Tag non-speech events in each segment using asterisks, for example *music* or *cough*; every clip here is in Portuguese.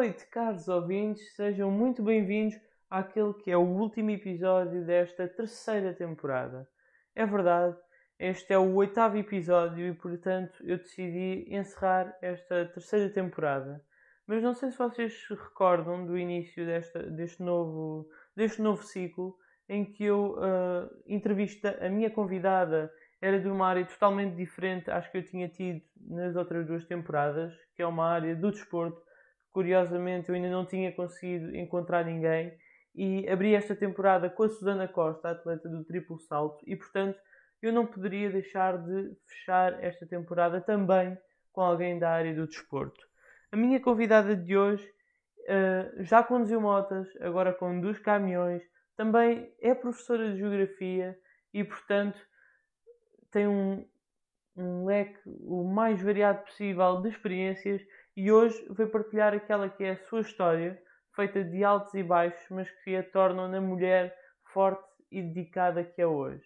Noite, caros ouvintes, sejam muito bem-vindos àquele que é o último episódio desta terceira temporada. É verdade, este é o oitavo episódio e, portanto, eu decidi encerrar esta terceira temporada. Mas não sei se vocês se recordam do início desta, deste, novo, deste novo ciclo em que eu uh, entrevista a minha convidada era de uma área totalmente diferente às que eu tinha tido nas outras duas temporadas, que é uma área do desporto. Curiosamente, eu ainda não tinha conseguido encontrar ninguém e abri esta temporada com a Susana Costa, atleta do triplo salto, e portanto eu não poderia deixar de fechar esta temporada também com alguém da área do desporto. A minha convidada de hoje uh, já conduziu motas, agora conduz caminhões, também é professora de geografia e, portanto, tem um, um leque o mais variado possível de experiências e hoje vai partilhar aquela que é a sua história, feita de altos e baixos, mas que a tornam na mulher forte e dedicada que é hoje.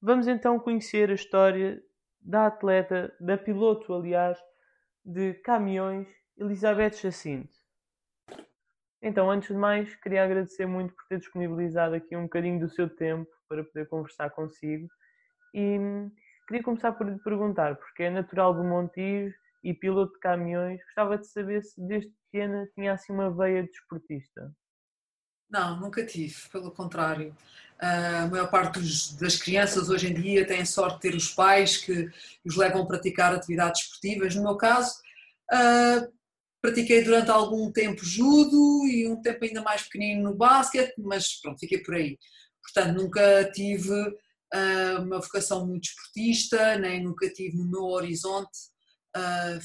Vamos então conhecer a história da atleta, da piloto, aliás, de caminhões, Elizabeth Jacinto. Então, antes de mais, queria agradecer muito por ter disponibilizado aqui um bocadinho do seu tempo para poder conversar consigo e Queria começar por lhe perguntar, porque é natural do Montijo e piloto de caminhões, gostava de saber se desde pequena tinha assim uma veia de esportista. Não, nunca tive, pelo contrário. A maior parte dos, das crianças hoje em dia têm sorte de ter os pais que os levam a praticar atividades esportivas. No meu caso, uh, pratiquei durante algum tempo judo e um tempo ainda mais pequenino no basquete, mas pronto, fiquei por aí. Portanto, nunca tive uma vocação muito esportista, nem nunca tive no meu horizonte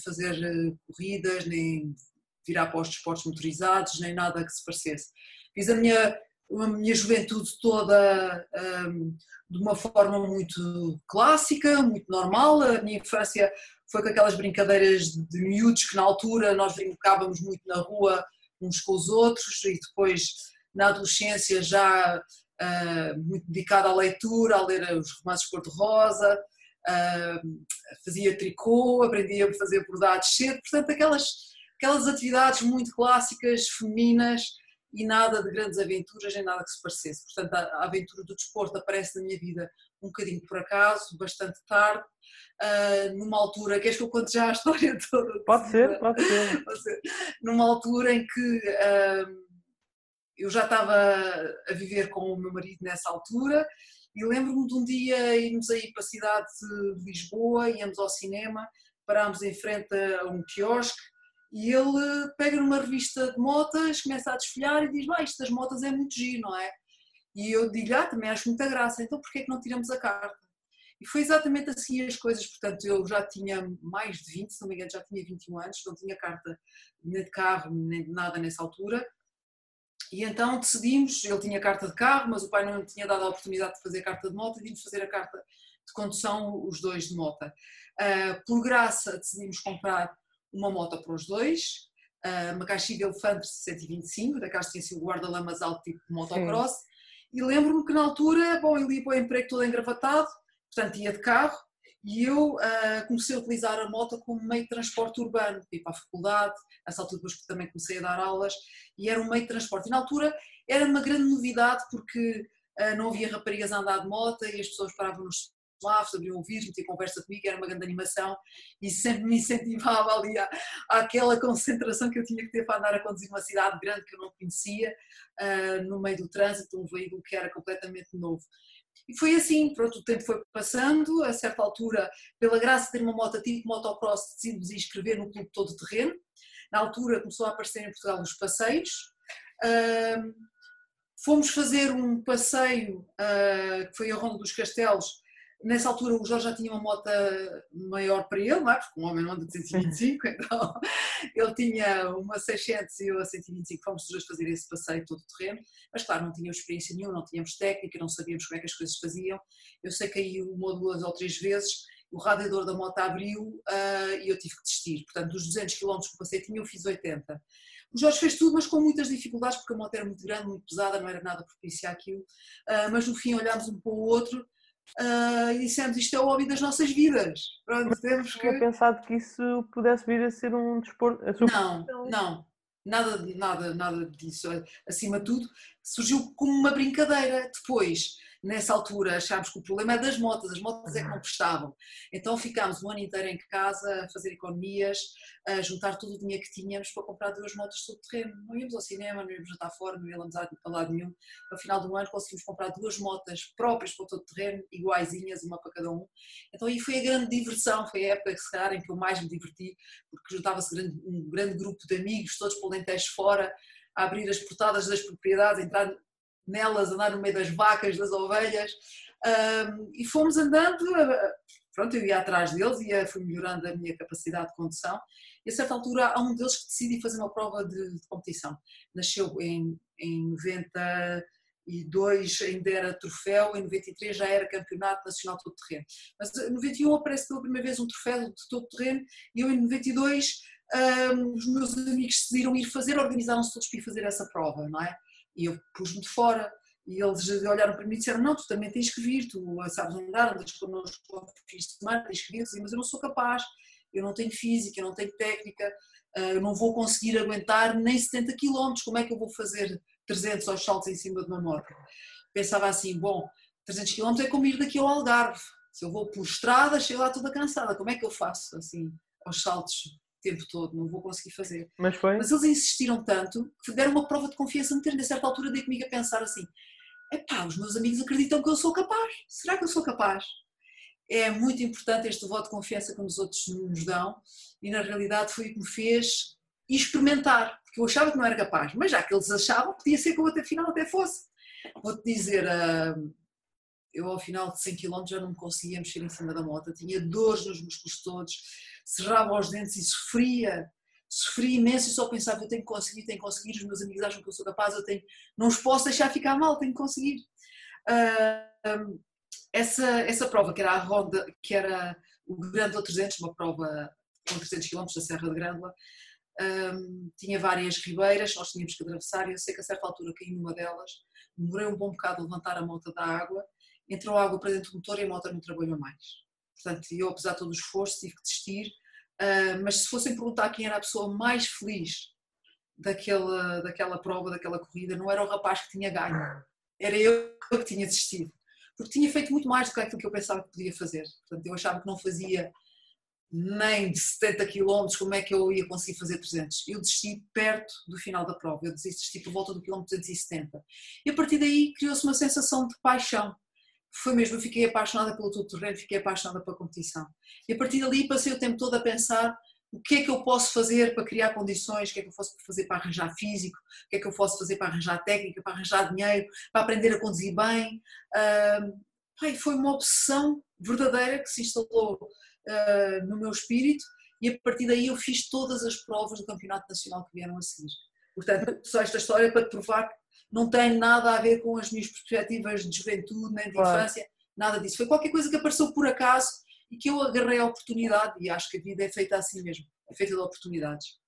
fazer eh, corridas, nem virar para os desportos motorizados, nem nada que se parecesse. Fiz a minha, a minha juventude toda um, de uma forma muito clássica, muito normal. A minha infância foi com aquelas brincadeiras de miúdos que na altura nós brincávamos muito na rua uns com os outros e depois na adolescência já uh, muito dedicada à leitura, a ler os romances cor-de-rosa, uh, fazia tricô, aprendia a fazer bordados cedo, portanto aquelas, aquelas atividades muito clássicas, femininas e nada de grandes aventuras, nem nada que se parecesse. Portanto a, aventura do desporto aparece na minha vida um bocadinho por acaso, bastante tarde, uh, numa altura, queres que eu conte já a história *laughs* toda? Pode ser, pode ser. *laughs* Pode ser. Numa altura em que uh, eu já estava a viver com o meu marido nessa altura e lembro-me de um dia irmos aí para a cidade de Lisboa, íamos ao cinema, parámos em frente a um quiosque e ele pega numa revista de motas, começa a desfolhar e diz, ah, isto das motas é muito giro, não é? E eu digo, ah, também acho muita graça, então porquê é que não tiramos a carta? E foi exatamente assim as coisas, portanto eu já tinha mais de 20, se não me engano já tinha 21 anos, não tinha carta nem de carro, nem de nada nessa altura, e então decidimos, ele tinha carta de carro, mas o pai não tinha dado a oportunidade de fazer carta de moto, e decidimos fazer a carta de condução, os dois de moto. Uh, por graça, decidimos comprar uma moto para os dois, uh, uma Caxiga Elefante 125, da tinha sido o guarda-lamas alto tipo de motocross, Sim. e lembro-me que na altura, bom, ele ia para o emprego todo engravatado, portanto ia de carro, e eu uh, comecei a utilizar a moto como meio de transporte urbano, ir para a faculdade, nessa altura depois também comecei a dar aulas, e era um meio de transporte. E na altura era uma grande novidade porque uh, não havia raparigas a andar de moto e as pessoas paravam nos slavos, abriam o vidro, tinham conversa comigo, era uma grande animação e sempre me *laughs* incentivava ali à, àquela concentração que eu tinha que ter para andar a conduzir uma cidade grande que eu não conhecia, uh, no meio do trânsito, um veículo que era completamente novo. E foi assim, pronto, o tempo foi passando, a certa altura, pela graça de ter uma moto tipo motocross, decidimos inscrever no clube todo terreno. Na altura começou a aparecer em Portugal os passeios. Uh, fomos fazer um passeio uh, que foi a Ronda dos Castelos, Nessa altura o Jorge já tinha uma moto maior para ele, não é? porque um homem não anda de 125, então *laughs* ele tinha uma 600 e eu a 125, fomos os dois fazer esse passeio todo o terreno, mas claro, não tínhamos experiência nenhuma, não tínhamos técnica, não sabíamos como é que as coisas faziam. Eu sei que aí uma ou duas ou três vezes o radiador da moto abriu uh, e eu tive que desistir. Portanto, dos 200 km que o passeio tinha, eu fiz 80. O Jorge fez tudo, mas com muitas dificuldades, porque a moto era muito grande, muito pesada, não era nada propícia àquilo. Uh, mas no fim olhámos um para o outro uh, e dissemos isto é o hobby das nossas vidas. Pronto, temos que... pensado que isso pudesse vir a ser um desporto. Não, não, nada, nada, nada disso. Acima de tudo, surgiu como uma brincadeira. Depois, nessa altura achámos que o problema é das motas, as motas é que não prestavam. Então ficámos um ano inteiro em casa a fazer economias, a juntar todo o dinheiro que tínhamos para comprar duas motas todo terreno. Não íamos ao cinema, não íamos jantar fora, não íamos a lado nenhum. No final do ano conseguimos comprar duas motas próprias para o todo terreno, iguaizinhas, uma para cada um. Então aí foi a grande diversão, foi a época se calhar, em que eu mais me diverti, porque juntava-se um grande grupo de amigos, todos para o Lentejo fora, a abrir as portadas das propriedades, entrar nelas, andar no meio das vacas, das ovelhas, um, e fomos andando, pronto, eu ia atrás deles, ia, fui melhorando a minha capacidade de condução, e a certa altura há um deles que decidi fazer uma prova de, de competição. Nasceu em, em 92, ainda era troféu, em 93 já era campeonato nacional de todo terreno. Mas em 91 aparece pela primeira vez um troféu de todo terreno, e eu em 92 um, os meus amigos decidiram ir fazer, organizaram-se todos para ir fazer essa prova, não é? E eu pus-me de fora. E eles olharam para mim e disseram: Não, tu também tens que vir, tu sabes andar, andas connosco ao fim de semana, tens que vir. Eu mas eu não sou capaz, eu não tenho física, eu não tenho técnica, eh, eu não vou conseguir aguentar nem 70 km. Como é que eu vou fazer 300 aos saltos em cima de uma moto? Pensava assim: Bom, 300 km é como ir daqui ao Algarve. Se eu vou por estrada, chego lá toda cansada, como é que eu faço assim, aos saltos tempo todo, não vou conseguir fazer. Mas foi? Mas eles insistiram tanto que deram uma prova de confiança me ter, a certa altura dei comigo a pensar assim, epá, os meus amigos acreditam que eu sou capaz, será que eu sou capaz? É muito importante este voto de confiança que os outros nos dão e na realidade foi o que me fez experimentar, porque eu achava que não era capaz, mas já que eles achavam, podia ser que eu até final até fosse. Vou-te dizer, ah, eu ao final de 100 km já não me conseguia mexer em cima da moto, tinha dores nos músculos todos, cerrava os dentes e sofria, sofria imenso e só pensava, eu tenho que conseguir, tenho que conseguir, os meus amigos acham que eu sou capaz, eu tenho, não os posso deixar ficar mal, tenho que conseguir. Uh, essa, essa prova, que era a Ronda, que era o Grândola 300, uma prova com 300 km da Serra de Grândola, um, tinha várias ribeiras, nós tínhamos que atravessar e eu sei que a certa altura caí numa delas, demorei um bom bocado a levantar a moto da água, entrou água para dentro do motor e a moto não trabalhou mais. Portanto, eu, apesar de todo o esforço, tive que desistir. Uh, mas se fossem perguntar quem era a pessoa mais feliz daquela, daquela prova, daquela corrida, não era o rapaz que tinha ganho, era eu que tinha desistido. Porque tinha feito muito mais do que aquilo que eu pensava que podia fazer. Portanto, eu achava que não fazia nem de 70 km, como é que eu ia conseguir fazer 300? Eu desisti perto do final da prova, eu desisti por volta do quilómetro 270. E a partir daí criou-se uma sensação de paixão foi mesmo, eu fiquei apaixonada pelo todo terreno, fiquei apaixonada pela competição. E a partir dali passei o tempo todo a pensar o que é que eu posso fazer para criar condições, o que é que eu posso fazer para arranjar físico, o que é que eu posso fazer para arranjar técnica, para arranjar dinheiro, para aprender a conduzir bem. Uh, foi uma obsessão verdadeira que se instalou uh, no meu espírito e a partir daí eu fiz todas as provas do Campeonato Nacional que vieram a seguir. Portanto, só esta história para te provar não tem nada a ver com as minhas perspectivas de juventude, nem de claro. infância, nada disso. Foi qualquer coisa que apareceu por acaso e que eu agarrei a oportunidade e acho que a vida é feita assim mesmo, é feita de oportunidades.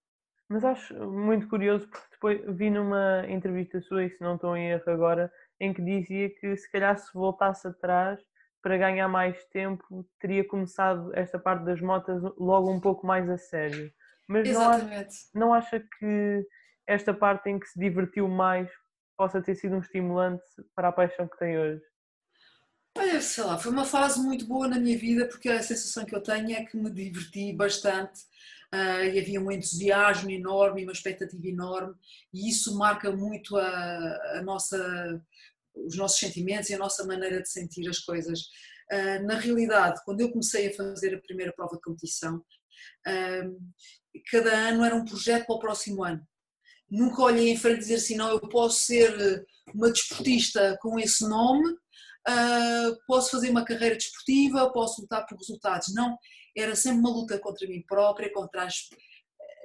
Mas acho muito curioso porque depois vi numa entrevista sua, e se não estou em erro agora, em que dizia que se calhar se voltasse atrás para ganhar mais tempo teria começado esta parte das motas logo um pouco mais a sério. Mas Exatamente. Não, não acha que esta parte em que se divertiu mais possa ter sido um estimulante para a paixão que tem hoje? Olha, sei lá, foi uma fase muito boa na minha vida porque a sensação que eu tenho é que me diverti bastante uh, e havia um entusiasmo enorme, uma expectativa enorme e isso marca muito a, a nossa, os nossos sentimentos e a nossa maneira de sentir as coisas. Uh, na realidade, quando eu comecei a fazer a primeira prova de competição, uh, cada ano era um projeto para o próximo ano nunca olhei em frente e dizer assim, não, eu posso ser eh, uma desportista com esse nome, uh, posso fazer uma carreira desportiva, posso lutar por resultados. Não, era sempre uma luta contra mim própria, contra as,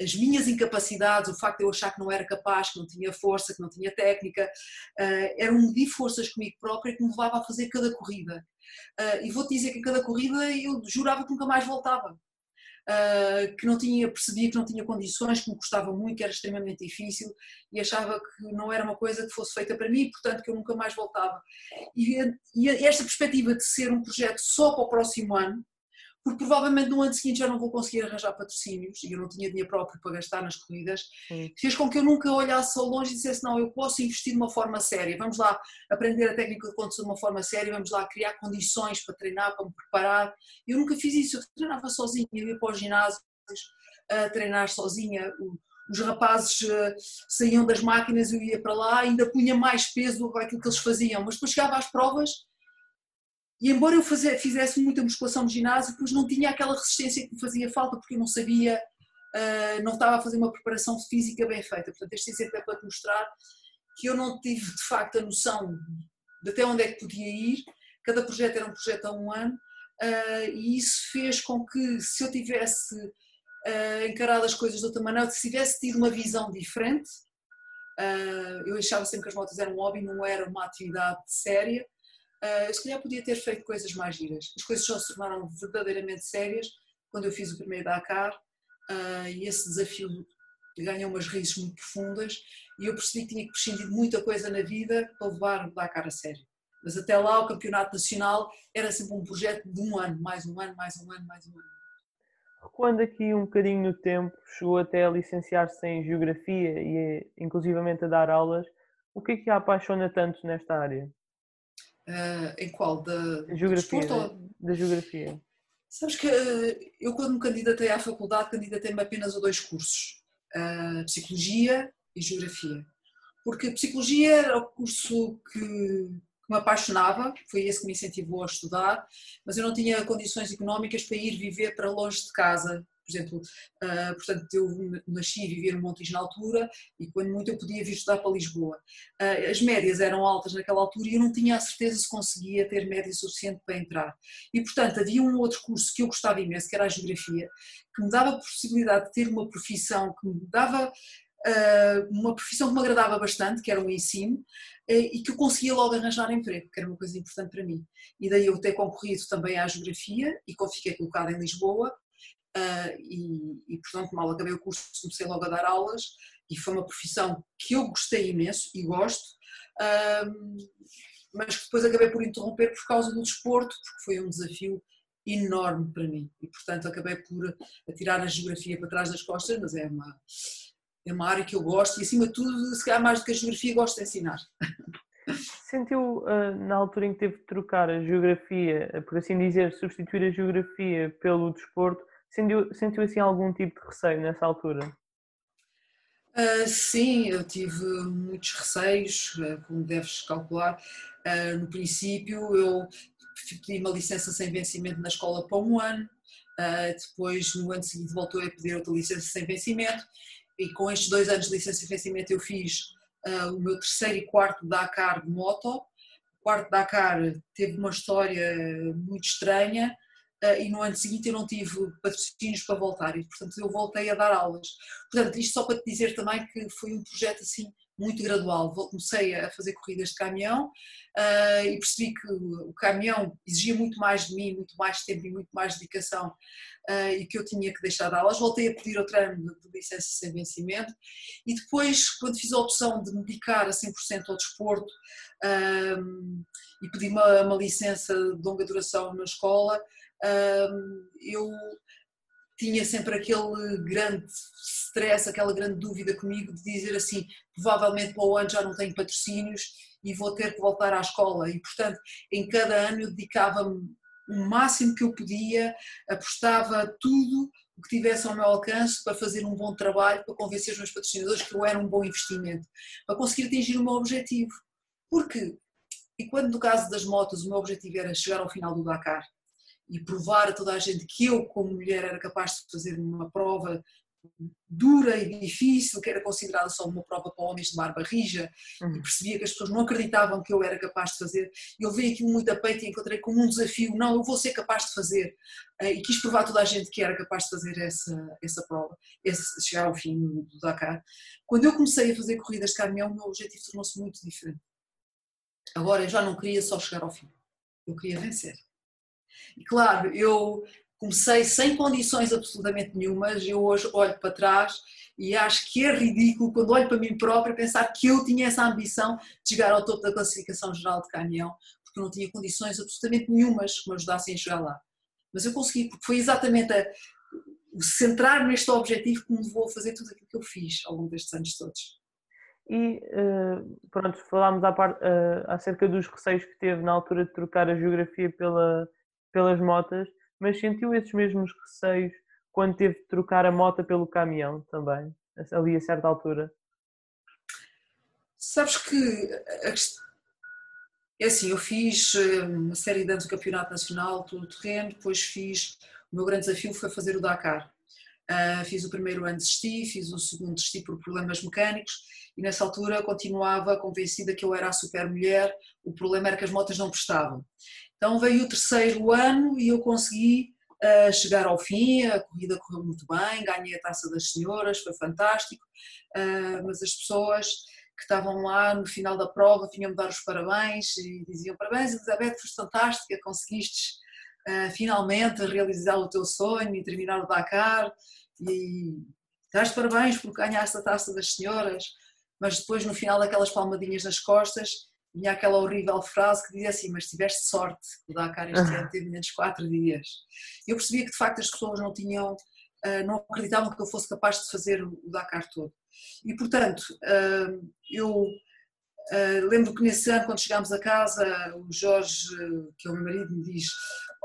as minhas incapacidades, o facto de eu achar que não era capaz, que não tinha força, que não tinha técnica, uh, era um medir forças comigo própria que me levava a fazer cada corrida. Uh, e vou-te dizer que em cada corrida eu jurava que nunca mais voltava uh, que não tinha, percebia que não tinha condições, que me custava muito, que era extremamente difícil e achava que não era uma coisa que fosse feita para mim, portanto que eu nunca mais voltava. E, e esta perspectiva de ser um projeto só para o próximo ano porque provavelmente no ano seguinte já não vou conseguir arranjar patrocínios e eu não tinha dinheiro próprio para gastar nas corridas, Sim. fez com que eu nunca olhasse ao longe e dissesse: Não, eu posso investir de uma forma séria, vamos lá aprender a técnica de condução de uma forma séria, vamos lá criar condições para treinar, para me preparar. Eu nunca fiz isso, eu treinava sozinha, eu ia para os ginásios a treinar sozinha. Os rapazes uh, saíam das máquinas, eu ia para lá, ainda punha mais peso do que aquilo que eles faziam, mas depois chegava às provas e embora eu fizesse muita musculação no ginásio, depois não tinha aquela resistência que me fazia falta, porque eu não sabia, uh, não estava a fazer uma preparação física bem feita. Portanto, este exemplo é para te mostrar que eu não tive de facto a noção de até onde é que podia ir. Cada projeto era um projeto a um ano, uh, e isso fez com que, se eu tivesse uh, encarado as coisas de outra maneira, se tivesse tido uma visão diferente, eu achava sempre que as motos eram um hobby, não era uma atividade séria uh, se calhar podia ter feito coisas mais giras. As coisas só se tornaram verdadeiramente sérias quando eu fiz o primeiro Dakar uh, e esse desafio ganhou umas raízes muito profundas e eu percebi que tinha que prescindir de muita coisa na vida para levar o Dakar a sério. Mas até lá o campeonato nacional era sempre um projeto de um ano, mais um ano, mais um ano, mais um ano. Quando aqui um bocadinho no tempo, chegou até a licenciar-se em Geografia e inclusivamente a dar aulas, o que é que a apaixona tanto nesta área? Uh, em qual? Da, geografia, da, da geografia. Sabes que uh, eu quando me candidatei à faculdade, candidatei-me apenas a dois cursos, uh, Psicologia e Geografia. Porque Psicologia era o curso que, que me apaixonava, foi esse que me incentivou a estudar, mas eu não tinha condições económicas para ir viver para longe de casa, por exemplo, uh, portanto, eu nasci e vivi no Montijo na altura e quando muito eu podia vir estudar para Lisboa. Uh, as médias eram altas naquela altura e eu não tinha a certeza se conseguia ter média suficiente para entrar. E, portanto, havia um outro curso que eu gostava imenso, que era a Geografia, que me dava a possibilidade de ter uma profissão que me dava uh, uma profissão que me agradava bastante, que era o ensino, e que eu conseguia logo arranjar emprego, que era uma coisa importante para mim. E daí eu ter concorrido também à Geografia e fiquei colocada em Lisboa Uh, e, e, portanto, mal acabei o curso, comecei logo a dar aulas e foi uma profissão que eu gostei imenso e gosto, uh, mas que depois acabei por interromper por causa do desporto, porque foi um desafio enorme para mim e, portanto, acabei por tirar a geografia para trás das costas, mas é uma, é uma área que eu gosto e, acima de tudo, se calhar mais do que a geografia, gosto de ensinar. Sentiu, uh, na altura em que teve de trocar a geografia, por assim dizer, substituir a geografia pelo desporto, Sentiu, sentiu assim algum tipo de receio nessa altura? Uh, sim, eu tive muitos receios, uh, como deves calcular. Uh, no princípio, eu pedi uma licença sem vencimento na escola para um ano, depois, no ano seguinte, voltou a pedir outra licença sem vencimento, e com estes dois anos de licença sem vencimento, eu fiz o meu terceiro e quarto Dakar de moto. O quarto Dakar teve uma história muito estranha uh, e no ano seguinte eu não tive patrocínios para voltar e portanto eu voltei a dar aulas. Portanto, isto só para te dizer também que foi um projeto assim muito gradual. Comecei a fazer corridas de caminhão uh, e percebi que o caminhão exigia muito mais de mim, muito mais tempo e muito mais dedicação uh, e que eu tinha que deixar de aulas. Voltei a pedir outro ano de licença sem vencimento e depois, quando fiz a opção de me dedicar a 100% ao desporto uh, e pedi uma, uma licença de longa duração na escola, eu tinha sempre aquele grande stress, aquela grande dúvida comigo de dizer assim, provavelmente para o ano já não tenho patrocínios e vou ter que voltar à escola e portanto em cada ano eu dedicava-me o máximo que eu podia, apostava tudo o que tivesse ao meu alcance para fazer um bom trabalho, para convencer os meus patrocinadores que eu era um bom investimento, para conseguir atingir o meu objetivo. Porque, e quando no caso das motos o meu objetivo era chegar ao final do Dakar, e provar a toda a gente que eu, como mulher, era capaz de fazer uma prova dura e difícil, que era considerada só uma prova para homens de barba rija, uhum. e percebia que as pessoas não acreditavam que eu era capaz de fazer. Eu vi aquilo muito a peito e encontrei como um desafio, não, eu vou ser capaz de fazer. Eh, e quis provar a toda a gente que era capaz de fazer essa, essa prova, esse, chegar ao fim do Dakar. Quando eu comecei a fazer corridas de caminhão, o meu objetivo tornou-se muito diferente. Agora eu já não queria só chegar ao fim, eu queria vencer. E claro, eu comecei sem condições absolutamente nenhumas, eu hoje olho para trás e acho que é ridículo quando olho para mim própria pensar que eu tinha essa ambição de chegar ao topo da classificação geral de caminhão, porque não tinha condições absolutamente nenhumas que me ajudassem a chegar lá. mas eu consegui, porque foi exatamente a, o centrar neste objetivo que me levou a fazer tudo aquilo que eu fiz ao longo destes anos todos. E uh, pronto, falámos à parte, uh, acerca dos receios que teve na altura de trocar a geografia pela, pelas motas, mas sentiu esses mesmos receios quando teve de trocar a moto pelo caminhão também, ali a certa altura? Sabes que é assim, eu fiz eh, uma série de anos do Campeonato Nacional, todo terreno, depois fiz, o meu grande desafio foi fazer o Dakar. Uh, fiz o primeiro ano desisti, fiz o segundo desisti por problemas mecânicos e nessa altura continuava convencida que eu era a super mulher, o problema era que as motas não prestavam. Então veio o terceiro ano e eu consegui uh, chegar ao fim, a corrida correu muito bem, ganhei a taça das senhoras, foi fantástico, uh, mas as pessoas que estavam lá no final da prova vinham-me dar os parabéns e diziam parabéns Elizabeth, foste fantástica, conseguiste uh, finalmente realizar o teu sonho e terminar o Dakar e dás parabéns porque ganhaste a taça das senhoras, mas depois no final daquelas palmadinhas nas costas vinha aquela horrível frase que dizia assim, mas tiveste sorte, o Dakar este ano teve menos 4 dias. Eu percebia que de facto as pessoas não tinham, ah, não acreditavam que eu fosse capaz de fazer o Dakar todo. E portanto, ah, eu ah, lembro que nesse ano, quando chegámos a casa, o Jorge, que é o meu marido, me diz: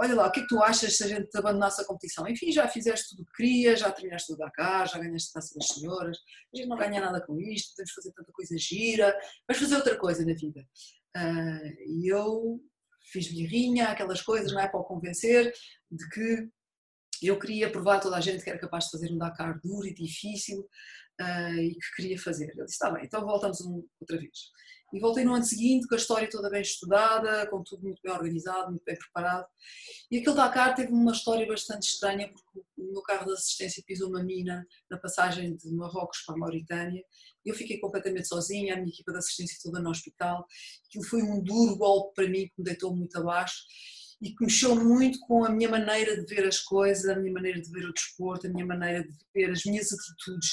Olha lá, o que é que tu achas se a gente abandonasse a competição? Enfim, já fizeste tudo o que querias, já terminaste o Dakar, já ganhaste a taça das senhoras, a gente não ganha nada com isto, podemos fazer tanta coisa gira, mas fazer outra coisa na vida. Uh, e eu fiz birrinha, aquelas coisas, não é? Para o convencer de que eu queria provar a toda a gente que era capaz de fazer um Dakar duro e difícil uh, e que queria fazer. Ele disse: está bem, então voltamos um, outra vez. E voltei no ano seguinte com a história toda bem estudada, com tudo muito bem organizado, muito bem preparado. E aquele Dakar teve uma história bastante estranha, porque o meu carro de assistência pisou uma mina na passagem de Marrocos para a Mauritânia. Eu fiquei completamente sozinha, a minha equipa de assistência toda no hospital. Aquilo foi um duro golpe para mim, que me deitou muito abaixo e que mexeu muito com a minha maneira de ver as coisas, a minha maneira de ver o desporto, a minha maneira de ver as minhas atitudes.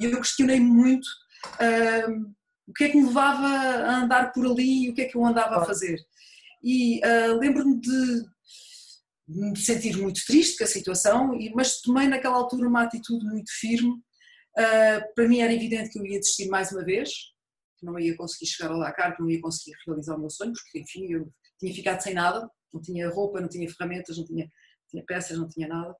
E eu questionei muito uh, o que é que me levava a andar por ali e o que é que eu andava a fazer. E uh, lembro-me de me sentir muito triste com a situação, mas tomei naquela altura uma atitude muito firme. Uh, para mim era evidente que eu ia desistir mais uma vez, que não ia conseguir chegar ao Dakar, que não ia conseguir realizar o meu sonho, porque enfim, eu tinha ficado sem nada, não tinha roupa, não tinha ferramentas, não tinha, tinha peças, não tinha nada.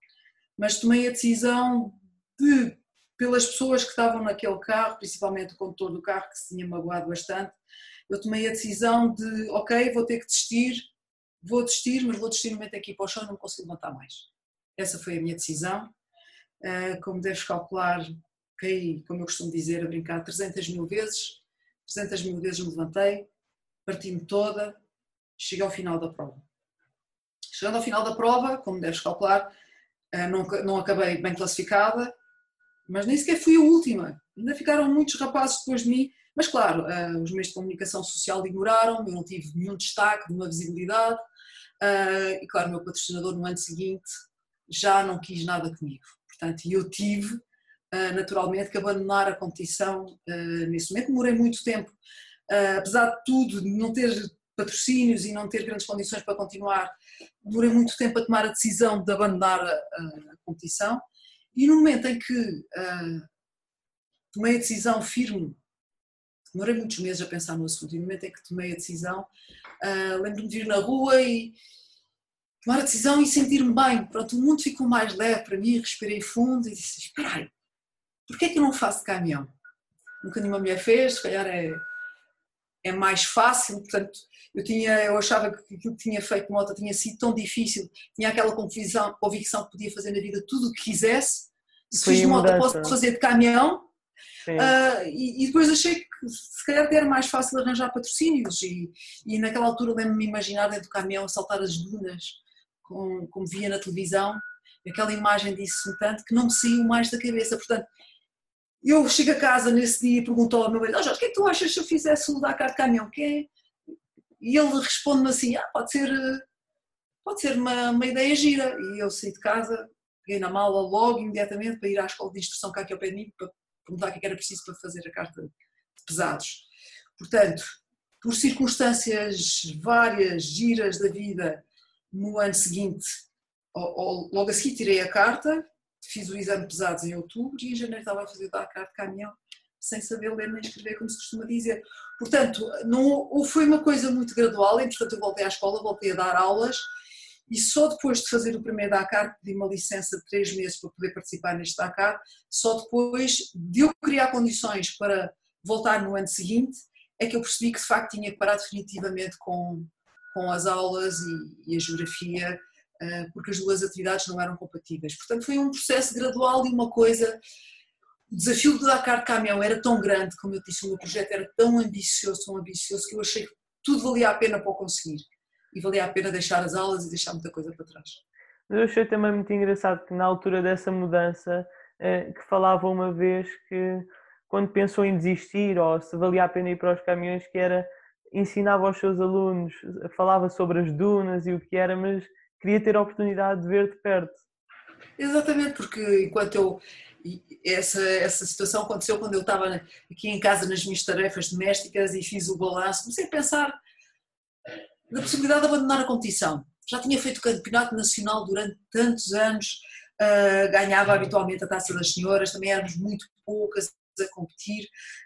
Mas tomei a decisão de, pelas pessoas que estavam naquele carro, principalmente o condutor do carro, que se tinha magoado bastante, eu tomei a decisão de, ok, vou ter que desistir, vou desistir, mas vou desistir no momento aqui para o chão não consigo levantar mais. Essa foi a minha decisão. Ah, como deves calcular, caí, como eu costumo dizer, a brincar, 300 mil vezes. 300 mil vezes me levantei, parti-me toda, cheguei ao final da prova. Chegando ao final da prova, como deves calcular, ah, não, não acabei bem classificada, mas nem sequer fui a última. Ainda ficaram muitos rapazes depois de mim, mas claro, ah, os meios de comunicação social ignoraram, eu não tive nenhum destaque, nenhuma visibilidade, ah, e claro, o meu patrocinador no ano seguinte já não quis nada comigo. Portanto, eu tive naturalmente que abandonar a competição nesse momento. Demorei muito tempo, apesar de tudo, de não ter patrocínios e não ter grandes condições para continuar, demorei muito tempo a tomar a decisão de abandonar a competição e no momento em que uh, tomei a decisão firme, demorei muitos meses a pensar no assunto, e no momento em que tomei a decisão, uh, lembro-me de ir na rua e tomar a decisão e sentir-me bem. Pronto, o mundo ficou mais leve para mim, respirei fundo e disse, espera aí, porquê é que eu não faço caminhão? Nunca nenhuma mulher fez, se calhar é é mais fácil, portanto, eu, tinha, eu achava que aquilo que tinha feito moto tinha sido tão difícil, tinha aquela convicção, convicção que podia fazer na vida tudo o que quisesse, se fiz de moto posso fazer de caminhão, uh, e, e, depois achei que se calhar era mais fácil arranjar patrocínios, e, e naquela altura lembro-me imaginar dentro do caminhão a saltar as dunas, com, como via na televisão, aquela imagem disse-me tanto que não me saiu mais da cabeça, portanto, eu chego a casa nesse dia e pergunto ao meu marido, oh, Jorge, o que é que tu achas se eu fizesse o Dakar de caminhão? Que é? E ele responde-me assim, ah, pode ser, pode ser uma, uma ideia gira. E eu saí de casa, peguei na mala logo, imediatamente, para ir à escola de instrução cá aqui ao pé de mim, para perguntar o que, é era preciso para fazer a carta de pesados. Portanto, por circunstâncias várias, giras da vida, no ano seguinte, logo a seguir tirei a carta, fiz o exame pesados em outubro e em janeiro estava a fazer o Dakar de caminhão sem saber ler nem escrever, como se costuma dizer. Portanto, não foi uma coisa muito gradual, entretanto eu voltei à escola, voltei a dar aulas e só depois de fazer o primeiro Dakar, pedi uma licença de três meses para poder participar neste Dakar, só depois de eu criar condições para voltar no ano seguinte, é que eu percebi que de facto tinha que parar definitivamente com, com as aulas e, e a geografia, porque as duas atividades não eram compatíveis. Portanto, foi um processo gradual e uma coisa. O desafio do Dakar de caminhão era tão grande, como eu disse, o meu projeto era tão ambicioso, tão ambicioso, que eu achei que tudo valia a pena para o conseguir. E valia a pena deixar as aulas e deixar muita coisa para trás. Eu achei também muito engraçado que na altura dessa mudança, eh, que falava uma vez que quando pensou em desistir ou se valia a pena ir para os caminhões, que era ensinava aos seus alunos, falava sobre as dunas e o que era, mas queria ter a oportunidade de ver de perto. Exatamente, porque enquanto eu. Essa, essa situação aconteceu quando eu estava aqui em casa nas minhas tarefas domésticas e fiz o balanço. Comecei a pensar na possibilidade de abandonar a competição. Já tinha feito campeonato nacional durante tantos anos, uh, ganhava habitualmente a taça das senhoras, também éramos muito poucas, a competir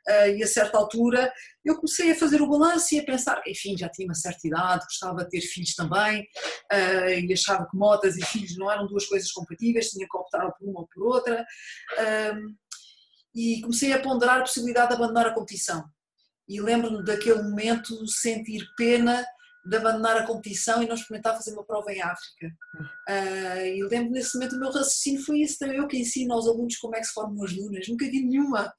uh, e a certa altura eu comecei a fazer o balanço e a pensar enfim já tinha uma certa idade, gostava de ter filhos também uh, e achava que motas e filhos não eram duas coisas compatíveis, tinha que optar por uma ou por outra uh, e comecei a ponderar a possibilidade de abandonar a competição. E lembro-me daquele momento sentir pena de abandonar a competição e não experimentar fazer uma prova em África. Uh, e lembro nesse momento o meu raciocínio foi isso, eu que ensino aos alunos como é que se formam as dunas, nunca vi nenhuma,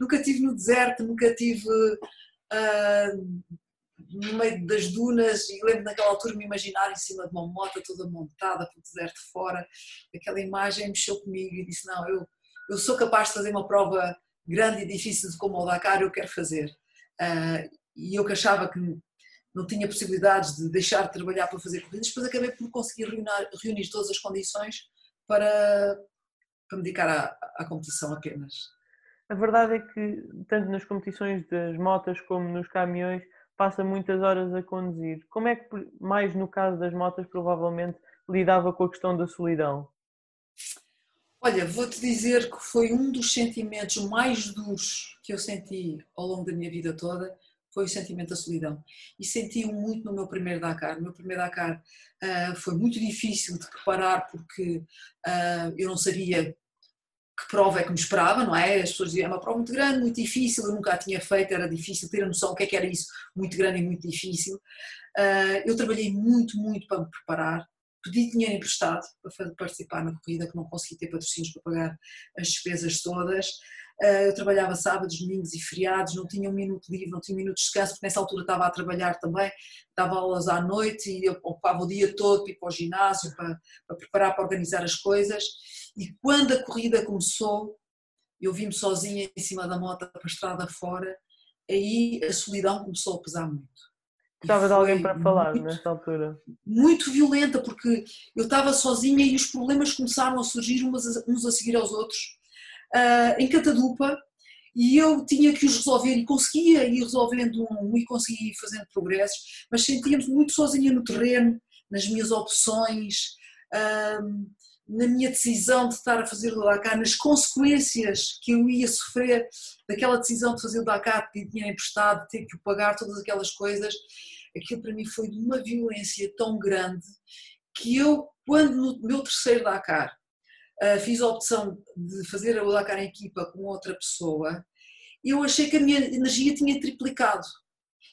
nunca tive no deserto, nunca tive uh, no meio das dunas. E lembro naquela altura me imaginar em cima de uma moto toda montada pelo deserto fora, aquela imagem mexeu comigo e disse não, eu, eu sou capaz de fazer uma prova grande e difícil de como o Dakar, eu quero fazer. Uh, e eu que achava que não tinha possibilidades de deixar de trabalhar para fazer corridas, depois acabei por conseguir reunir, reunir todas as condições para, para me dedicar à, à competição apenas. A verdade é que, tanto nas competições das motas como nos caminhões, passa muitas horas a conduzir. Como é que, mais no caso das motas, provavelmente lidava com a questão da solidão? Olha, vou-te dizer que foi um dos sentimentos mais duros que eu senti ao longo da minha vida toda, foi o sentimento da solidão. E senti-o muito no meu primeiro Dakar. O meu primeiro Dakar uh, foi muito difícil de preparar porque uh, eu não sabia que prova é que me esperava, não é? As pessoas diziam, é uma prova muito grande, muito difícil, eu nunca a tinha feito, era difícil ter a noção do que é que era isso, muito grande e muito difícil. Uh, eu trabalhei muito, muito para me preparar, pedi dinheiro emprestado para participar na corrida, que não consegui ter patrocínios para pagar as despesas todas. Eh, eu trabalhava sábados, domingos e feriados, não tinha um minuto livre, não tinha um minuto de descanso, porque nessa altura estava a trabalhar também, dava aulas à noite e eu ocupava o dia todo para ir para o ginásio, para, para preparar, para organizar as coisas. E quando a corrida começou, eu vi-me sozinha em cima da moto para a estrada fora, aí a solidão começou a pesar muito. Estava de alguém para falar muito, nessa altura? Muito violenta, porque eu estava sozinha e os problemas começaram a surgir uns a seguir aos outros uh, em catadupa e eu tinha que os resolver e conseguia ir resolvendo um e conseguia ir fazendo progressos, mas sentia-me muito sozinha no terreno, nas minhas opções, na minha decisão de estar a fazer o Dakar, nas consequências que eu ia sofrer daquela decisão de fazer o Dakar, de dinheiro emprestado, de ter que pagar, todas aquelas coisas, aquilo para mim foi de uma violência tão grande que eu, quando no meu terceiro Dakar, uh, fiz a opção de fazer o Dakar em equipa com outra pessoa, eu achei que a minha energia tinha triplicado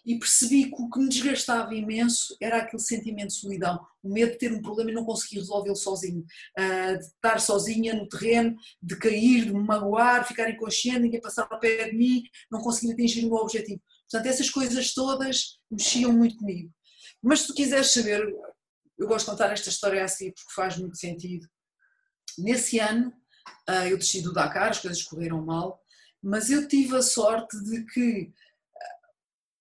e percebi que o que me desgastava imenso era aquele sentimento de solidão, o medo de ter um problema e não conseguir resolvê-lo sozinho, uh, de estar sozinha no terreno, de cair, de me magoar, ficar inconsciente, ninguém passar ao pé de mim, não conseguir atingir o meu objetivo. Portanto, essas coisas todas mexiam muito comigo. Mas se tu quiseres saber, eu gosto de contar esta história assim porque faz muito sentido. Nesse ano, ah, eu desci do Dakar, as coisas correram mal, mas eu tive a sorte de que ah,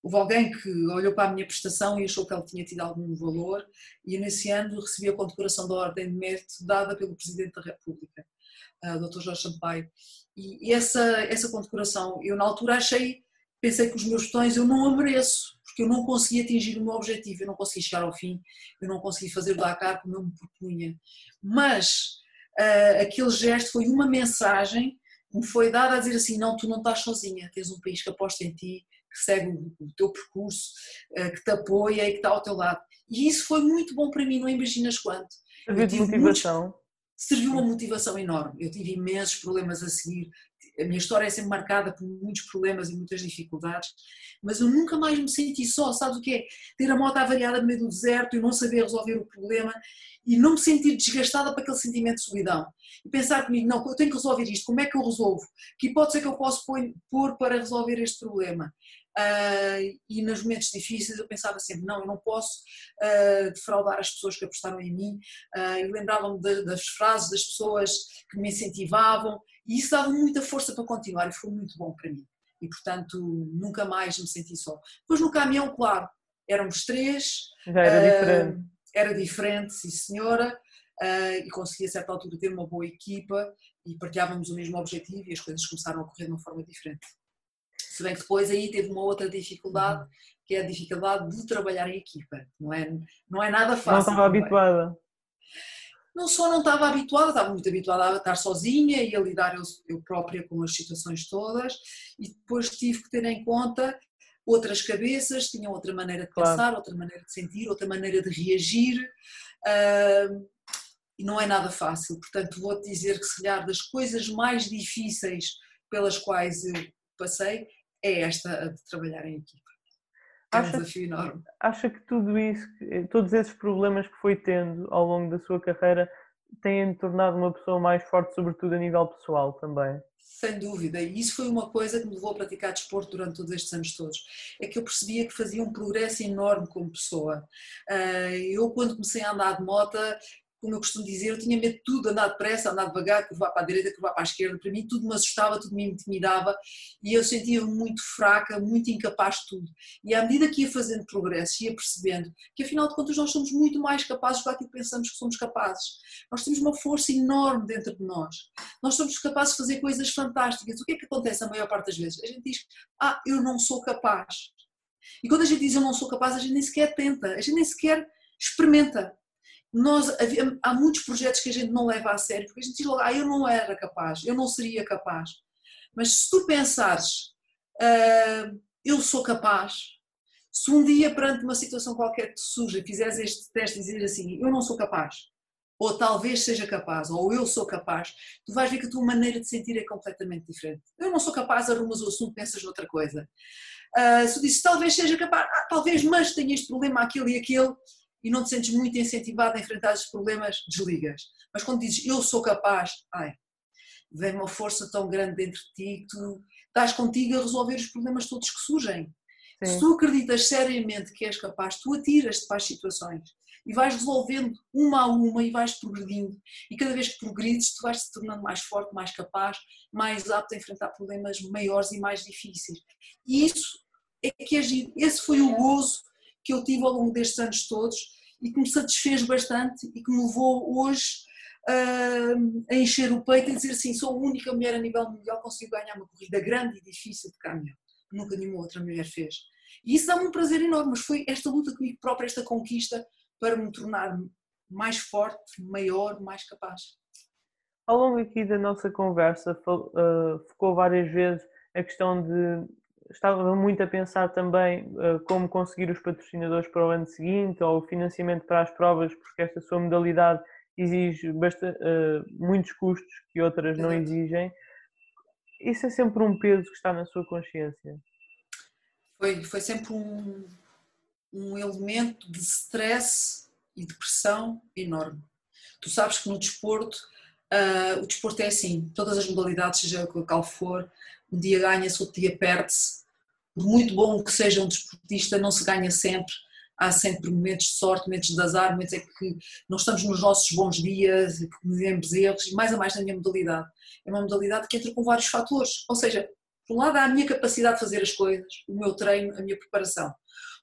houve alguém que olhou para a minha prestação e achou que ela tinha tido algum valor e nesse ano recebi a condecoração da Ordem de Mérito dada pelo Presidente da República, ah, Dr. Jorge Sampaio. E essa, essa condecoração, eu na altura achei, pensei que os meus botões eu não a mereço, porque eu não consegui atingir o meu objetivo, eu não consegui chegar ao fim, eu não consegui fazer o Dakar como eu me propunha. Mas uh, aquele gesto foi uma mensagem que me foi dada a dizer assim: não, tu não estás sozinha, tens um país que aposta em ti, que segue o teu percurso, uh, que te apoia e que está ao teu lado. E isso foi muito bom para mim, não imaginas quanto. Serviu de motivação. Muitos, serviu uma motivação enorme. Eu tive imensos problemas a seguir, a minha história é sempre marcada por muitos problemas e muitas dificuldades, mas eu nunca mais me senti só, sabes o que é? Ter a moto avariada no meio do deserto e não saber resolver o problema e não me sentir desgastada para aquele sentimento de solidão. E pensar comigo, não, eu tenho que resolver isto, como é que eu resolvo? Que hipótese é que eu posso pôr para resolver este problema? Uh, e nos momentos difíceis eu pensava sempre, não, eu não posso uh, defraudar as pessoas que apostaram em mim, uh, eu lembrava-me das frases das pessoas que me incentivavam e isso dava muita força para continuar e foi muito bom para mim. E portanto nunca mais me senti só. Depois no caminhão, claro, éramos três. Já era diferente. Era diferente, sim senhora. e consegui a certa altura ter uma boa equipa e partilhávamos o mesmo objetivo e as coisas começaram a correr de uma forma diferente. Se bem que depois aí teve uma outra dificuldade, que é a dificuldade de trabalhar em equipa. Não é, não é nada fácil. Não estava habituada. Não só não estava habituada, estava muito habituada a estar sozinha e a lidar eu, eu própria com as situações todas, e depois tive que ter em conta outras cabeças, tinham outra maneira de pensar, claro. outra maneira de sentir, outra maneira de reagir. Uh, e não é nada fácil. Portanto, vou-te dizer que, se calhar, das coisas mais difíceis pelas quais eu passei, é esta de trabalhar em equipa. É um acha, desafio enorme. Acha que tudo isso, todos esses problemas que foi tendo ao longo da sua carreira, têm tornado uma pessoa mais forte, sobretudo a nível pessoal também? Sem dúvida, e isso foi uma coisa que me levou a praticar desporto durante todos estes anos todos. É que eu percebia que fazia um progresso enorme como pessoa. Ah, eu, quando comecei a andar de moto, como eu costumo dizer, eu tinha medo de tudo, andar depressa, andar devagar, curvar para a direita, curvar para a esquerda, para mim tudo me assustava, tudo me intimidava e eu sentia-me muito fraca, muito incapaz de tudo. E à medida que ia fazendo progresso, ia percebendo que afinal de contas nós somos muito mais capazes do que pensamos que somos capazes. Nós temos uma força enorme dentro de nós. Nós somos capazes de fazer coisas fantásticas. O que é que acontece a maior parte das vezes? A gente diz, ah, eu não sou capaz. E quando a gente diz eu não sou capaz, a gente nem sequer tenta, a gente nem sequer experimenta nós, havia, há muitos projetos que a gente não leva a sério, porque a gente diz logo, ah, eu não era capaz, eu não seria capaz. Mas se tu pensares, uh, eu sou capaz, se um dia perante uma situação qualquer que surja, fizeres este teste e dizer assim, eu não sou capaz, ou talvez seja capaz, ou eu sou capaz, tu vais ver que a tua maneira de sentir é completamente diferente. Eu não sou capaz, arrumas o assunto, pensas noutra coisa. Uh, se tu dizes, talvez seja capaz, ah, talvez, mas tenho este problema, aquele e aquele, e não te sentes muito incentivado a enfrentar esses problemas, desligas. Mas quando dizes eu sou capaz, ai, vem uma força tão grande dentro de ti que tu estás contigo a resolver os problemas todos que surgem. Sim. Se tu acreditas seriamente que és capaz, tu atiras-te para as situações e vais resolvendo uma a uma e vais progredindo. E cada vez que progredes, tu vais te tornando mais forte, mais capaz, mais apto a enfrentar problemas maiores e mais difíceis. E isso é que é giro. Esse foi o gozo que eu tive ao longo destes anos todos e que me satisfez bastante e que me levou hoje uh, a encher o peito e dizer assim, sou a única mulher a nível mundial que conseguiu ganhar uma corrida grande e difícil de caminhão. Nunca nenhuma outra mulher fez. E isso dá-me um prazer enorme, mas foi esta luta comigo própria, esta conquista, para me tornar mais forte, maior, mais capaz. Ao longo aqui da nossa conversa, uh, focou várias vezes a questão de estava muito a pensar também uh, como conseguir os patrocinadores para o ano seguinte ou o financiamento para as provas, porque esta sua modalidade exige bastante, uh, muitos custos que outras não exigem. Isso é sempre um peso que está na sua consciência? Foi, foi sempre um, um elemento de stress e de pressão enorme. Tu sabes que no desporto, uh, o desporto é assim, todas as modalidades, seja qual for, um dia ganha-se, outro dia perde-se, por muito bom que seja um desportista, não se ganha sempre. Há sempre momentos de sorte, momentos de azar, momentos em que não estamos nos nossos bons dias, que cometemos erros, e mais a mais na minha modalidade. É uma modalidade que entra com vários fatores. Ou seja, por um lado há a minha capacidade de fazer as coisas, o meu treino, a minha preparação.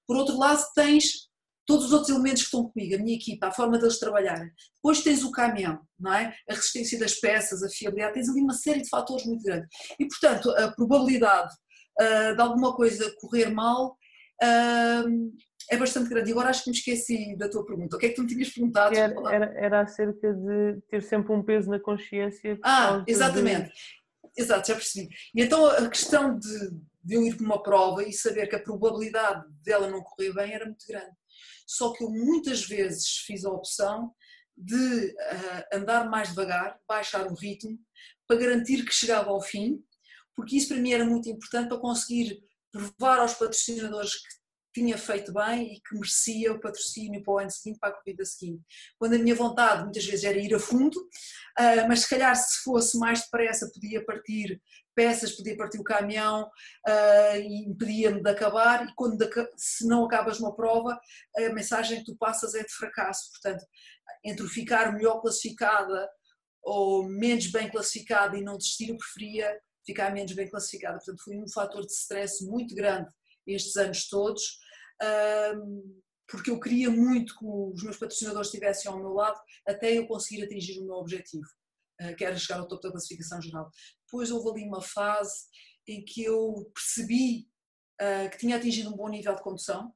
Por outro lado tens todos os outros elementos que estão comigo, a minha equipa, a forma deles trabalharem. Depois tens o caminhão, não é? A resistência das peças, a fiabilidade, tens ali uma série de fatores muito grande. E portanto, a probabilidade uh, de alguma coisa correr mal uh, é bastante grande. E agora acho que me esqueci da tua pergunta. O que é que tu me tinhas perguntado? Era, era, era acerca de ter sempre um peso na consciência. Ah, exatamente. De... Exato, já percebi. E então a questão de, de eu ir para uma prova e saber que a probabilidade dela não correr bem era muito grande. Só que eu muitas vezes fiz a opção de uh, andar mais devagar, baixar o ritmo, para garantir que chegava ao fim, porque isso para mim era muito importante para conseguir provar aos patrocinadores que tinha feito bem e que merecia o patrocínio para o ano seguinte, para a corrida seguinte. Quando a minha vontade muitas vezes era ir a fundo, uh, mas se calhar se fosse mais depressa podia partir peças, podia partir o caminhão uh, e impedia-me de acabar e quando se não acabas uma prova a mensagem que tu passas é de fracasso, portanto entre ficar melhor classificada ou menos bem classificada e não desistir, eu preferia ficar menos bem classificada, portanto foi um fator de stress muito grande estes anos todos, porque eu queria muito que os meus patrocinadores estivessem ao meu lado até eu conseguir atingir o meu objetivo, ah, que era chegar ao topo da classificação geral. Depois houve ali uma fase em que eu percebi ah, que tinha atingido um bom nível de condução,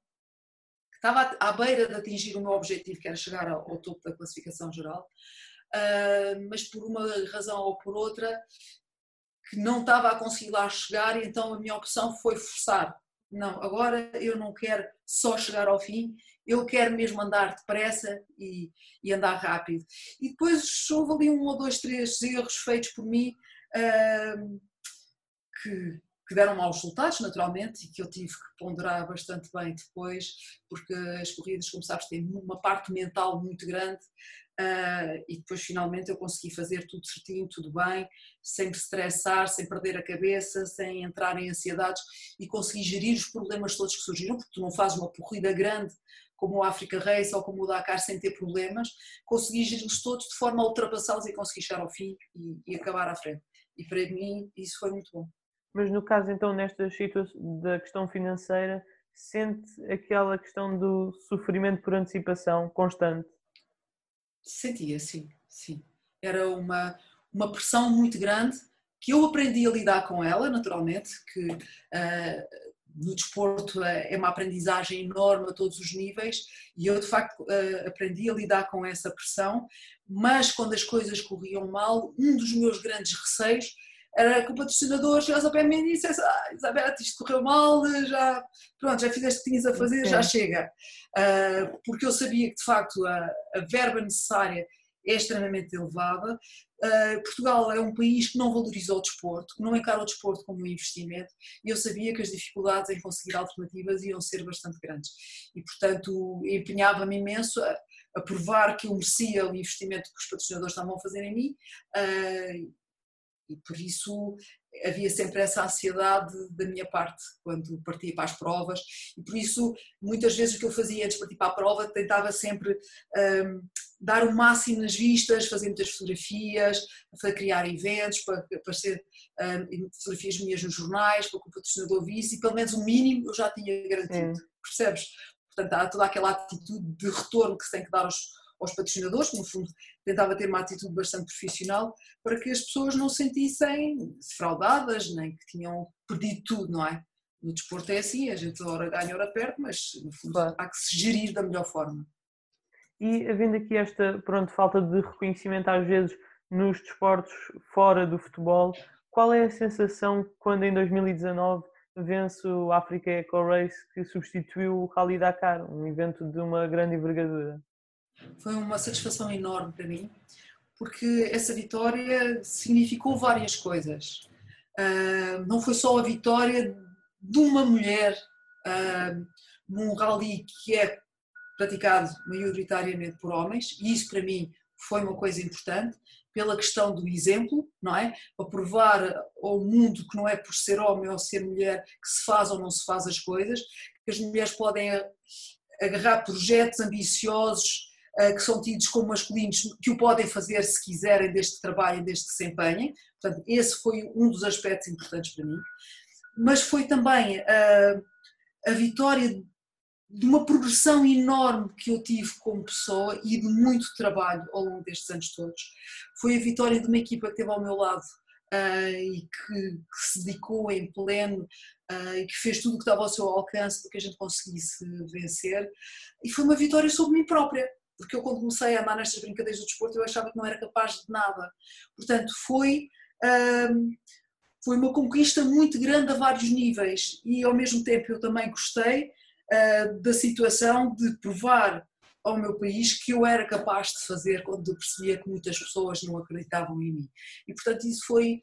que estava à beira de atingir o meu objetivo, que era chegar ao topo da classificação geral, ah, mas por uma razão ou por outra que não estava a conseguir lá chegar, então a minha opção foi forçar não, agora eu não quero só chegar ao fim, eu quero mesmo andar depressa e, e andar rápido. E depois houve ali um ou dois, três erros feitos por mim uh, que, que, deram maus resultados, naturalmente, e que eu tive que ponderar bastante bem depois, porque as corridas, como sabes, têm uma parte mental muito grande Uh, e depois finalmente eu consegui fazer tudo certinho, tudo bem, sem me estressar, sem perder a cabeça, sem entrar em ansiedades e consegui gerir os problemas todos que surgiram, porque tu não fazes uma corrida grande como o Africa Race ou como o Dakar sem ter problemas, consegui gerir-los todos de forma a ultrapassá-los e consegui chegar ao fim e, e, acabar à frente. E para mim isso foi muito bom. Mas no caso então nestas situações da questão financeira, sente aquela questão do sofrimento por antecipação constante? Sentia, sim, sim. Era uma, uma pressão muito grande que eu aprendi a lidar com ela, naturalmente, que uh, no desporto é uma aprendizagem enorme a todos os níveis e eu de facto uh, aprendi a lidar com essa pressão, mas quando as coisas corriam mal, um dos meus grandes receios era que o patrocinador chegasse ao pé de mim e dissesse ah, Isabel, isto correu mal, já, pronto, já fizeste o que tinhas a fazer, já chega. Uh, porque eu sabia que de facto a, a verba necessária é extremamente elevada. Uh, Portugal é um país que não valoriza o desporto, que não encara o desporto como um investimento e eu sabia que as dificuldades em conseguir alternativas iam ser bastante grandes. E, portanto, empenhava-me imenso a, a, provar que eu merecia o investimento que os patrocinadores estavam a fazer em mim uh, e por isso havia sempre essa ansiedade da minha parte quando partia para as provas e por isso muitas vezes o que eu fazia antes de partir para a prova tentava sempre um, dar o máximo nas vistas, fazer muitas fotografias, para criar eventos, para aparecer um, fotografias minhas nos jornais, para que o patrocinador visse e pelo menos o mínimo eu já tinha garantido, percebes? Portanto há toda aquela atitude de retorno que se tem que dar aos, aos patrocinadores, que no fundo tentava ter uma atitude bastante profissional, para que as pessoas não se sentissem defraudadas, nem que tinham perdido tudo, não é? No desporto é assim, a gente ora ganha, ora perde, mas no fundo claro. há que se gerir da melhor forma. E havendo aqui esta pronto, falta de reconhecimento às vezes nos desportos fora do futebol, qual é a sensação quando em 2019 vence o Africa Eco Race que substituiu o Rally Dakar, um evento de uma grande envergadura? Foi uma satisfação enorme para mim, porque essa vitória significou várias coisas. Uh, não foi só a vitória de uma mulher uh, num rally que é praticado maioritariamente por homens, e isso para mim foi uma coisa importante, pela questão do exemplo, não é? Para provar ao mundo que não é por ser homem ou ser mulher que se faz ou não se faz as coisas, que as mulheres podem agarrar projetos ambiciosos que são tidos como masculinos, que o podem fazer se quiserem, desde que trabalhem, desde que se empenhem. Portanto, esse foi um dos aspectos importantes para mim. Mas foi também a, eh, a vitória de uma progressão enorme que eu tive como pessoa e de muito trabalho ao longo destes anos todos. Foi a vitória de uma equipa que esteve ao meu lado uh, e que, que, se dedicou em pleno uh, e que fez tudo o que estava ao seu alcance para que a gente conseguisse vencer. E foi uma vitória sobre mim própria, porque eu quando comecei a andar nestas brincadeiras do desporto eu achava que não era capaz de nada. Portanto, foi... Uh, foi uma conquista muito grande a vários níveis e ao mesmo tempo eu também gostei uh, da situação de provar ao meu país que eu era capaz de fazer quando eu percebia que muitas pessoas não acreditavam em mim. E portanto isso foi,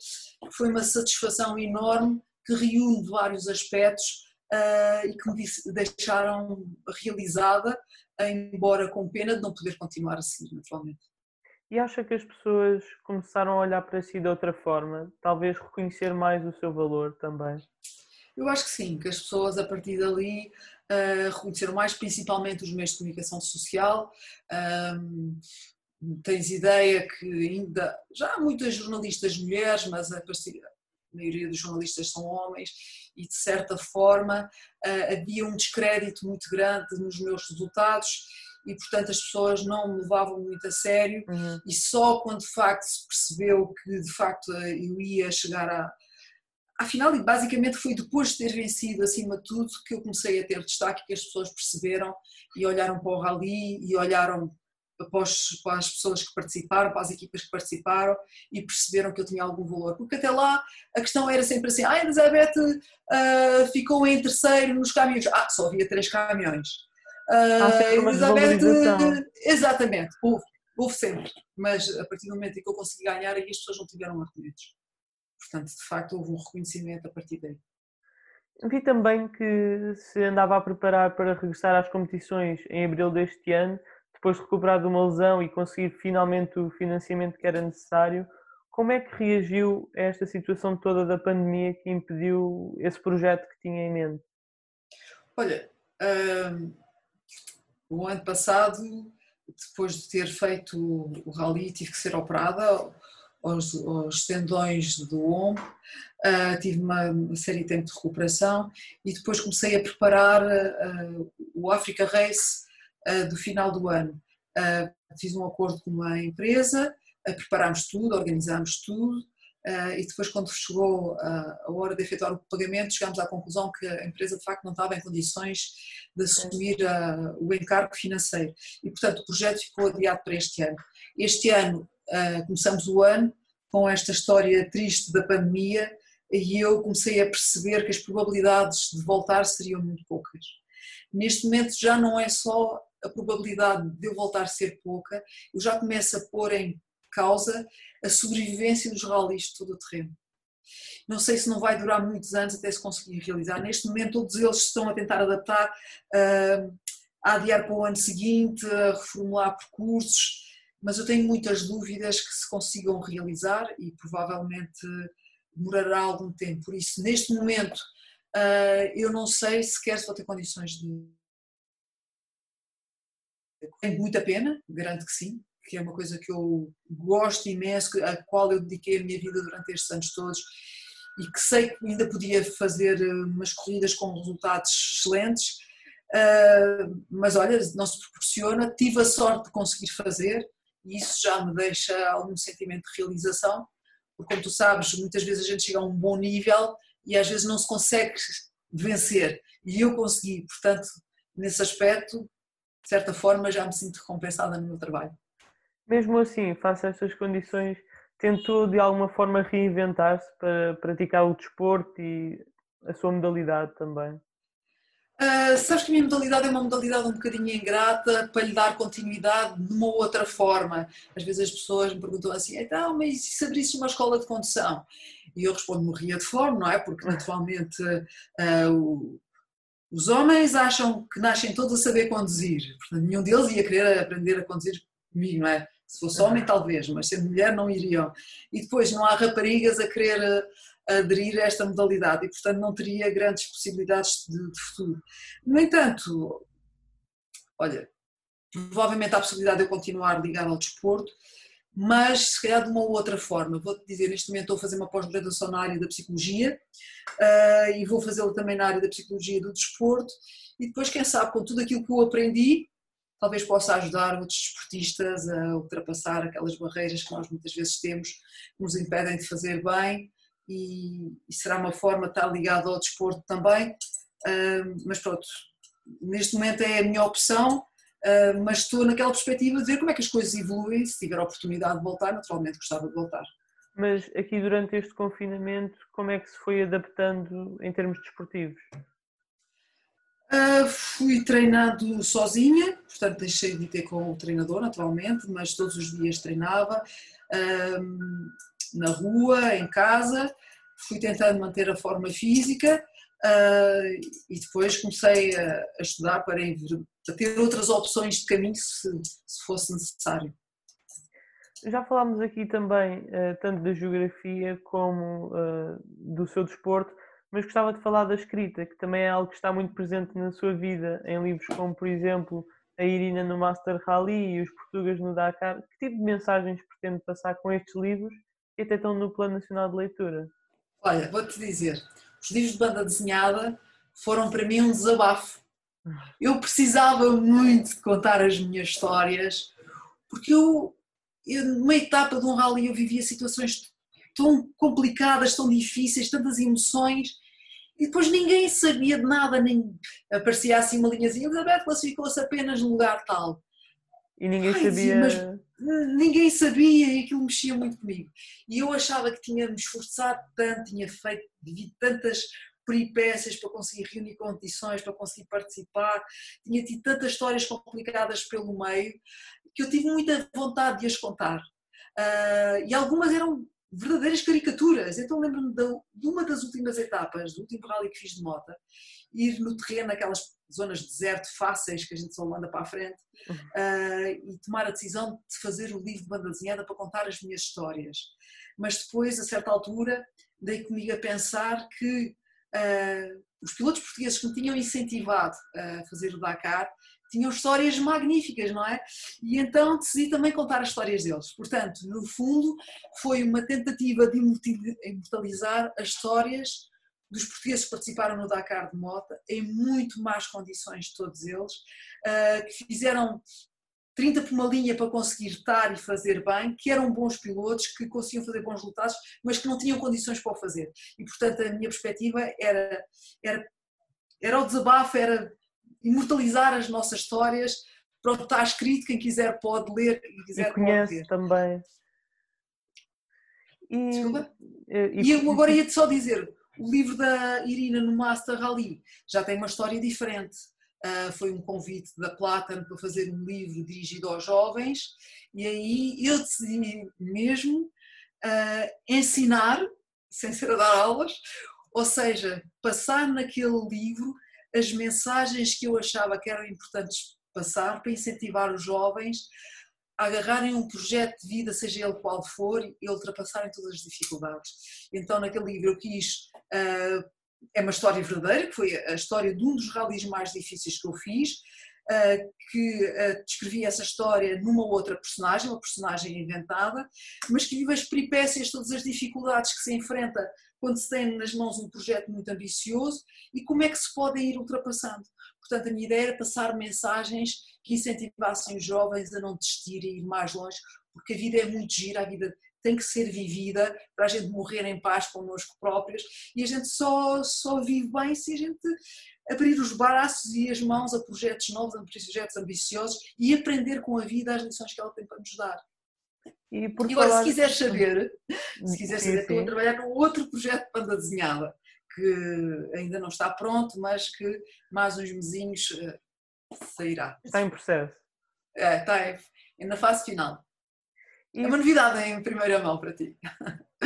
foi uma satisfação enorme que reúne vários aspectos uh, e que me deixaram realizada, embora com pena de não poder continuar a seguir, naturalmente. E acha que as pessoas começaram a olhar para si de outra forma? Talvez reconhecer mais o seu valor também? Eu acho que sim, que as pessoas a partir dali uh, reconheceram mais, principalmente os meios de comunicação social. Um, tens ideia que ainda já há muitas jornalistas mulheres, mas a, a maioria dos jornalistas são homens, e de certa forma uh, havia um descrédito muito grande nos meus resultados e portanto as pessoas não me levavam muito a sério uhum. e só quando de facto se percebeu que de facto eu ia chegar a afinal e basicamente foi depois de ter vencido acima de tudo que eu comecei a ter destaque que as pessoas perceberam e olharam para o rally e olharam para, as pessoas que participaram, para as equipas que participaram e perceberam que eu tinha algum valor. Porque até lá a questão era sempre assim: ah, Elizabeth uh, ficou em terceiro nos caminhões. Ah, só havia três caminhões. Uh, Elizabeth, exatamente, houve, houve sempre, mas a partir do momento em que eu consegui ganhar, aí as pessoas não tiveram argumentos. Portanto, de facto, houve um reconhecimento a partir daí. Vi também que se andava a preparar para regressar às competições em abril deste ano, depois de recuperar de uma lesão e conseguir finalmente o financiamento que era necessário. Como é que reagiu a esta situação toda da pandemia que impediu esse projeto que tinha em mente? Olha, o ano passado, depois de ter feito o rally, tive que ser operada aos, aos tendões do ombro, uh, tive uma, uma, série de tempo de recuperação e depois comecei a preparar uh, o Africa Race do final do ano. fiz um acordo com uma empresa, preparámos tudo, organizámos tudo, e depois, quando chegou a hora de efetuar o pagamento, chegámos à conclusão que a empresa de facto não estava em condições de assumir o encargo financeiro. E, portanto, o projeto ficou adiado para este ano. Este ano, começamos o ano com esta história triste da pandemia e eu comecei a perceber que as probabilidades de voltar seriam muito poucas. Neste momento já não é só a probabilidade de eu voltar a ser pouca, eu já começo a pôr em causa a sobrevivência dos rallies de todo o terreno. Não sei se não vai durar muitos anos até se conseguir realizar. Neste momento, todos eles estão a tentar adaptar, uh, a adiar para o ano seguinte, a reformular percursos, mas eu tenho muitas dúvidas que se consigam realizar e provavelmente demorará algum tempo. Por isso, neste momento, uh, eu não sei sequer se vou ter condições de. Tem muita pena, garanto que sim, que é uma coisa que eu gosto imenso, a qual eu dediquei a minha vida durante estes anos todos e que sei que ainda podia fazer eh, umas corridas com resultados excelentes, uh, mas olha, não se proporciona. Tive a sorte de conseguir fazer e isso já me deixa algum sentimento de realização, porque como tu sabes, muitas vezes a gente chega a um bom nível e às vezes não se consegue vencer e eu consegui, portanto, nesse aspecto, de certa forma, já me sinto recompensada no meu trabalho. Mesmo assim, face a estas condições, tentou de alguma forma reinventar-se para praticar o desporto e a sua modalidade também? Uh, sabes que a minha modalidade é uma modalidade um bocadinho ingrata para lhe dar continuidade de uma outra forma. Às vezes as pessoas me perguntam assim, então, mas se abrisse uma escola de condução? E eu respondo, morria de fome, não é? Porque *laughs* naturalmente uh, o, os homens acham que nascem todos a saber conduzir. Portanto, nenhum deles ia querer aprender a conduzir comigo, não é? Se fosse homem, talvez, mas sendo mulher, não iriam. E depois não há raparigas a querer eh, aderir a esta modalidade e, portanto, não teria grandes possibilidades de, de futuro. No entanto, olha, provavelmente há a possibilidade de eu continuar ligado ao desporto, mas se calhar de uma outra forma. Vou-te dizer, neste momento estou a fazer uma pós-graduação na área da psicologia uh, e vou fazê-lo também na área da psicologia do desporto e depois, quem sabe, com tudo aquilo que eu aprendi, talvez possa ajudar outros desportistas a ultrapassar aquelas barreiras que nós muitas vezes temos, que nos impedem de fazer bem e, e será uma forma de estar ligado ao desporto também. Uh, mas pronto, neste momento é a minha opção, uh, mas estou naquela perspectiva de ver como é que as coisas evoluem. Se tiver a oportunidade de voltar, naturalmente gostava de voltar. Mas aqui durante este confinamento, como é que se foi adaptando em termos desportivos? Uh, fui treinando sozinha, portanto deixei de ter com o treinador naturalmente, mas todos os dias treinava uh, na rua, em casa, fui tentando manter a forma física uh, e depois comecei a, a estudar para, ter outras opções de caminho se, se fosse necessário. Já falámos aqui também tanto da geografia como do seu desporto mas gostava de falar da escrita, que também é algo que está muito presente na sua vida, em livros como, por exemplo, A Irina no Master Rally e Os Portugueses no Dakar. Que tipo de mensagens pretende passar com estes livros que até estão no Plano Nacional de Leitura? Olha, vou-te dizer, os livros de banda desenhada foram para mim um desabafo. Eu precisava muito de contar as minhas histórias, porque eu, eu numa etapa de um rally eu vivia situações tão complicadas, tão difíceis, tantas emoções, e depois ninguém sabia de nada, nem aparecia assim uma linhazinha, Elizabeth classificou-se apenas no lugar tal. E ninguém Ai, sabia. Mas ninguém sabia e aquilo mexia muito comigo. E eu achava que tinha me esforçado tanto, tinha feito tantas peripécias para conseguir reunir condições, para conseguir participar, tinha tido tantas histórias complicadas pelo meio, que eu tive muita vontade de as contar. Uh, e algumas eram verdadeiras caricaturas. Então lembro-me de, uma das últimas etapas, do último rally que fiz de moto, ir no terreno, aquelas zonas de deserto fáceis que a gente só manda para a frente, uh, e tomar a decisão de fazer o livro de banda desenhada para contar as minhas histórias. Mas depois, a certa altura, dei comigo a pensar que uh, os pilotos portugueses que me tinham incentivado a fazer o Dakar tinham histórias magníficas, não é? E então decidi também contar as histórias deles. Portanto, no fundo, foi uma tentativa de imortalizar as histórias dos portugueses que participaram no Dakar de Mota, em muito más condições, todos eles, ah, que fizeram 30 por uma linha para conseguir estar e fazer bem, que eram bons pilotos, que conseguiam fazer bons resultados, mas que não tinham condições para o fazer. E, portanto, a minha perspectiva era, era, era o desabafo, era imortalizar as nossas histórias. Pronto, está escrito, quem quiser pode ler, quem quiser e conhece pode ler. também. E, Desculpa? E, e eu agora ia-te só dizer, o livro da Irina no Master Rally já tem uma história diferente. Uh, foi um convite da Platinum para fazer um livro dirigido aos jovens e aí eu decidi mesmo uh, ensinar, *laughs* sem ser a dar aulas, ou seja, passar naquele livro as mensagens que eu achava que eram importantes passar para incentivar os jovens a agarrarem um projeto de vida, seja ele qual for, e ultrapassarem todas as dificuldades. Então, naquele livro, eu quis. Uh, é uma história verdadeira, que foi a história de um dos rallies mais difíceis que eu fiz, que uh, descrevia essa história numa outra personagem, uma personagem inventada, mas que vive as peripécias, todas as dificuldades que se enfrenta quando se tem nas mãos um projeto muito ambicioso e como é que se podem ir ultrapassando. Portanto, a minha ideia era passar mensagens que incentivassem os jovens a não desistirem e ir mais longe, porque a vida é muito gira, a vida tem que ser vivida para a gente morrer em paz connosco próprios e a gente só, só vive bem se a gente abrir os braços e as mãos a projetos novos, a projetos ambiciosos e aprender com a vida as lições que ela tem para nos dar. E, e agora, se quiser saber, se quiser saber, estou a trabalhar num outro projeto de banda desenhada, que ainda não está pronto, mas que mais uns mesinhos uh, sairá. Está em processo. É, está na fase final. E... É uma novidade em primeira mão para ti.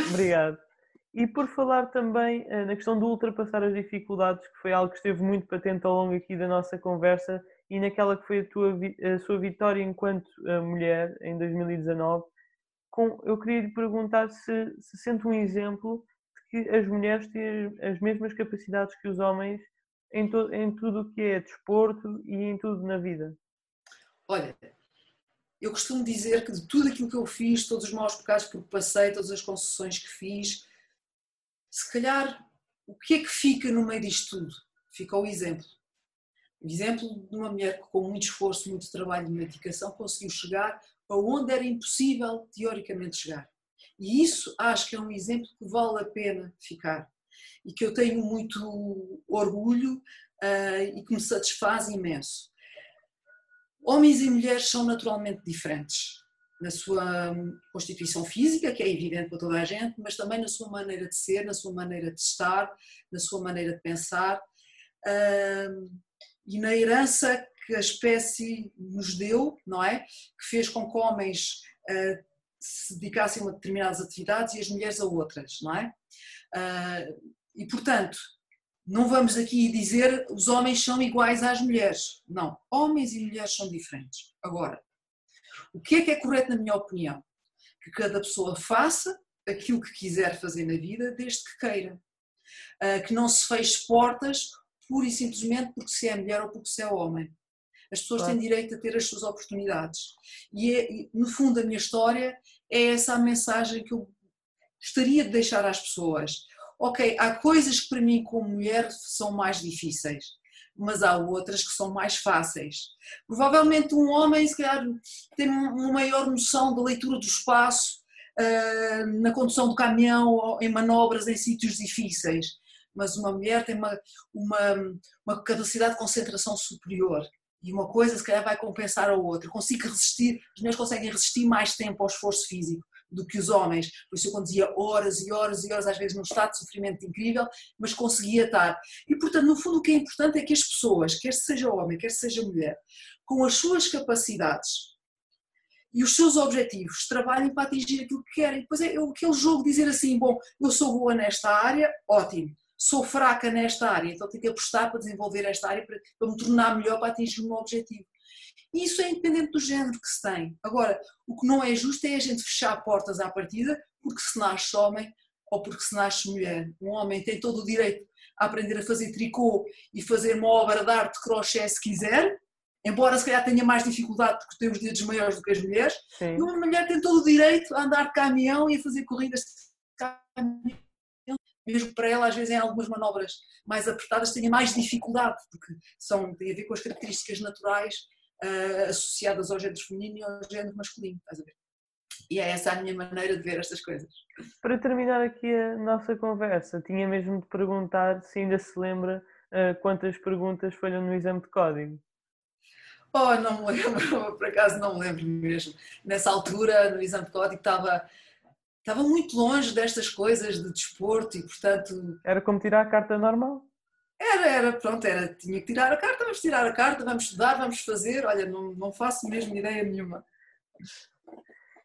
Obrigado. E por falar também uh, na questão de ultrapassar as dificuldades, que foi algo que esteve muito patente ao longo aqui da nossa conversa, e naquela que foi a, tua, a sua vitória enquanto uh, mulher em 2019, com, eu queria lhe perguntar se, se sente um exemplo de que as mulheres têm as mesmas capacidades que os homens em, to, em tudo o que é desporto e em tudo na vida. Olha, eu costumo dizer que de tudo aquilo que eu fiz, todos os maus pecados que passei, todas as concessões que fiz, se calhar o que é que fica no meio disto tudo? Fica o exemplo. exemplo de uma mulher que com muito esforço, muito trabalho e dedicação conseguiu chegar aonde era impossível teoricamente chegar. E isso acho que é um exemplo que vale a pena ficar e que eu tenho muito orgulho uh, e que me satisfaz imenso. Homens e mulheres são naturalmente diferentes na sua constituição física, que é evidente para toda a gente, mas também na sua maneira de ser, na sua maneira de estar, na sua maneira de pensar uh, e na herança que a espécie nos deu, não é? Que fez com que homens uh, se dedicassem a determinadas atividades e as mulheres a outras, não é? Uh, e portanto, não vamos aqui dizer os homens são iguais às mulheres. Não, homens e mulheres são diferentes. Agora, o que é que é correto na minha opinião? Que cada pessoa faça aquilo que quiser fazer na vida, desde que queira. Ah, que não se feche portas pura e simplesmente porque se é mulher ou porque se é homem. As pessoas claro. têm direito a ter as suas oportunidades. E, é, no fundo, a minha história é essa a mensagem que eu gostaria de deixar às pessoas ok, há coisas que para mim como mulher são mais difíceis, mas há outras que são mais fáceis. Provavelmente um homem, se calhar, tem uma maior noção da leitura do espaço, uh, na condução do caminhão, em manobras em sítios difíceis, mas uma mulher tem uma, uma, uma capacidade de concentração superior. E uma coisa, se calhar, vai compensar a outra. Consigo resistir, as mulheres conseguem resistir mais tempo ao esforço físico do que os homens, por isso eu conduzia horas e horas e horas, às vezes num estado de sofrimento incrível, mas conseguia estar. E portanto, no fundo, o que é importante é que as pessoas, quer seja homem, quer seja mulher, com as suas capacidades e os seus objetivos, trabalhem para atingir aquilo que querem. Depois é aquele jogo dizer assim: bom, eu sou boa nesta área, ótimo. Sou fraca nesta área, então tenho que apostar para desenvolver esta área para, para me tornar melhor para atingir o meu objetivo. E isso é independente do género que se tem. Agora, o que não é justo é a gente fechar portas à partida porque se nasce homem ou porque se nasce mulher. Um homem tem todo o direito a aprender a fazer tricô e fazer uma obra de arte crochê se quiser, embora se calhar tenha mais dificuldade porque tem os dedos maiores do que as mulheres. Sim. E uma mulher tem todo o direito a andar de caminhão e a fazer corridas de caminhão mesmo para ela, às vezes, em algumas manobras mais apertadas, tenha mais dificuldade, porque são, tem a ver com as características naturais uh, associadas ao género feminino e ao género masculino, estás a ver? E é essa a minha maneira de ver estas coisas. Para terminar aqui a nossa conversa, tinha mesmo de perguntar se ainda se lembra uh, quantas perguntas falham no exame de código. Oh, não me lembro, *laughs* por acaso não me lembro mesmo. Nessa altura, no exame de código, estava, estava muito longe destas coisas de desporto e, portanto. Era como tirar a carta normal? Era, era, pronto, era, tinha que tirar a carta, vamos tirar a carta, vamos estudar, vamos fazer, olha, não, não faço mesmo ideia nenhuma.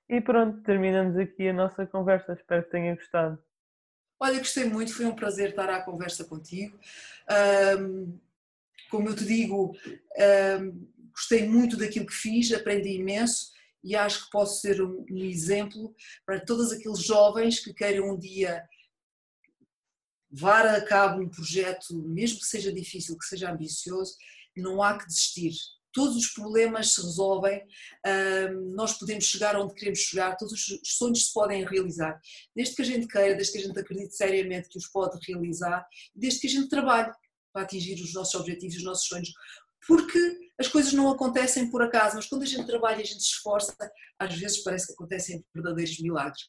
E pronto, terminamos aqui a nossa conversa, espero que tenha gostado. Olha, gostei muito, foi um prazer estar à conversa contigo. Um, como eu te digo, um, gostei muito daquilo que fiz, aprendi imenso e acho que posso ser um, um exemplo para todos aqueles jovens que queiram um dia levar a cabo um projeto, mesmo que seja difícil, que seja ambicioso, não há que desistir. Todos os problemas se resolvem, nós podemos chegar onde queremos chegar, todos os sonhos se podem realizar. Desde que a gente queira, desde que a gente acredite seriamente que os pode realizar, desde que a gente trabalhe para atingir os nossos objetivos, os nossos sonhos. Porque as coisas não acontecem por acaso, mas quando a gente trabalha a gente se esforça, às vezes parece que acontecem verdadeiros milagres.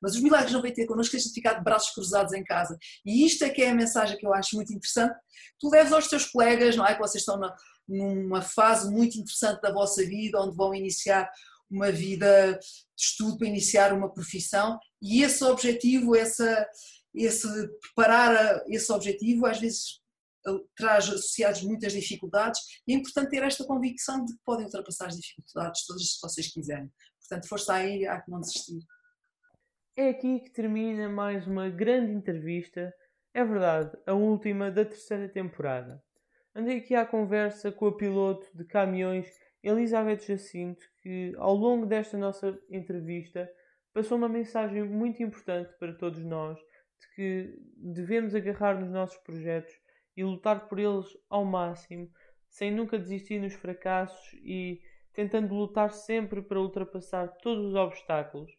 Mas os milagres não vêm ter connosco, tens de ficar de braços cruzados em casa. E isto é que é a mensagem que eu acho muito interessante. Tu leves aos teus colegas, não é? Que vocês estão na, numa fase muito interessante da vossa vida, onde vão iniciar uma vida de estudo, para iniciar uma profissão, e esse objetivo, essa, esse preparar esse objetivo, às vezes traz associados muitas dificuldades e é importante ter esta convicção de que podem ultrapassar as dificuldades todas se vocês quiserem. Portanto, força aí, há que não desistir. É aqui que termina mais uma grande entrevista, é verdade, a última da terceira temporada. Andei aqui à conversa com a piloto de caminhões Elizabeth Jacinto, que ao longo desta nossa entrevista passou uma mensagem muito importante para todos nós de que devemos agarrar nos nossos projetos e lutar por eles ao máximo, sem nunca desistir nos fracassos e tentando lutar sempre para ultrapassar todos os obstáculos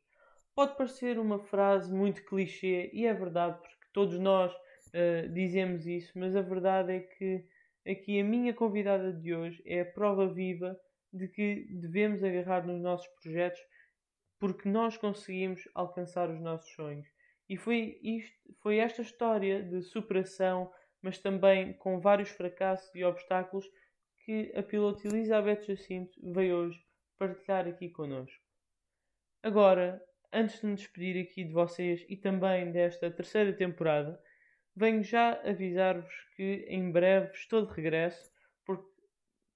Pode parecer uma frase muito clichê e é verdade, porque todos nós uh, dizemos isso, mas a verdade é que aqui a minha convidada de hoje é a prova viva de que devemos agarrar nos nossos projetos porque nós conseguimos alcançar os nossos sonhos. E foi, isto, foi esta história de superação, mas também com vários fracassos e obstáculos, que a piloto Elizabeth Jacinto veio hoje partilhar aqui connosco. Agora, antes de me despedir aqui de vocês e também desta terceira temporada, venho já avisar-vos que em breve estou de regresso, porque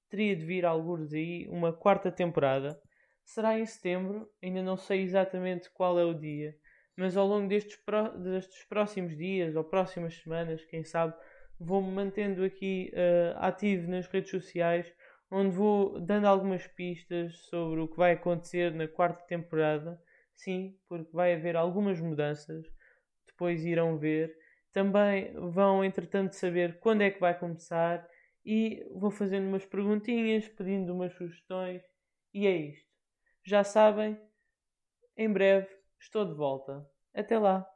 teria de vir alguns aí uma quarta temporada. Será em setembro, ainda não sei exatamente qual é o dia, mas ao longo destes, destes próximos dias ou próximas semanas, quem sabe, vou-me mantendo aqui uh, ativo nas redes sociais, onde vou dando algumas pistas sobre o que vai acontecer na quarta temporada. Sim, porque vai haver algumas mudanças, depois irão ver. Também vão, entretanto, saber quando é que vai começar e vou fazendo umas perguntinhas, pedindo umas sugestões. E é isto. Já sabem, em breve estou de volta. Até lá!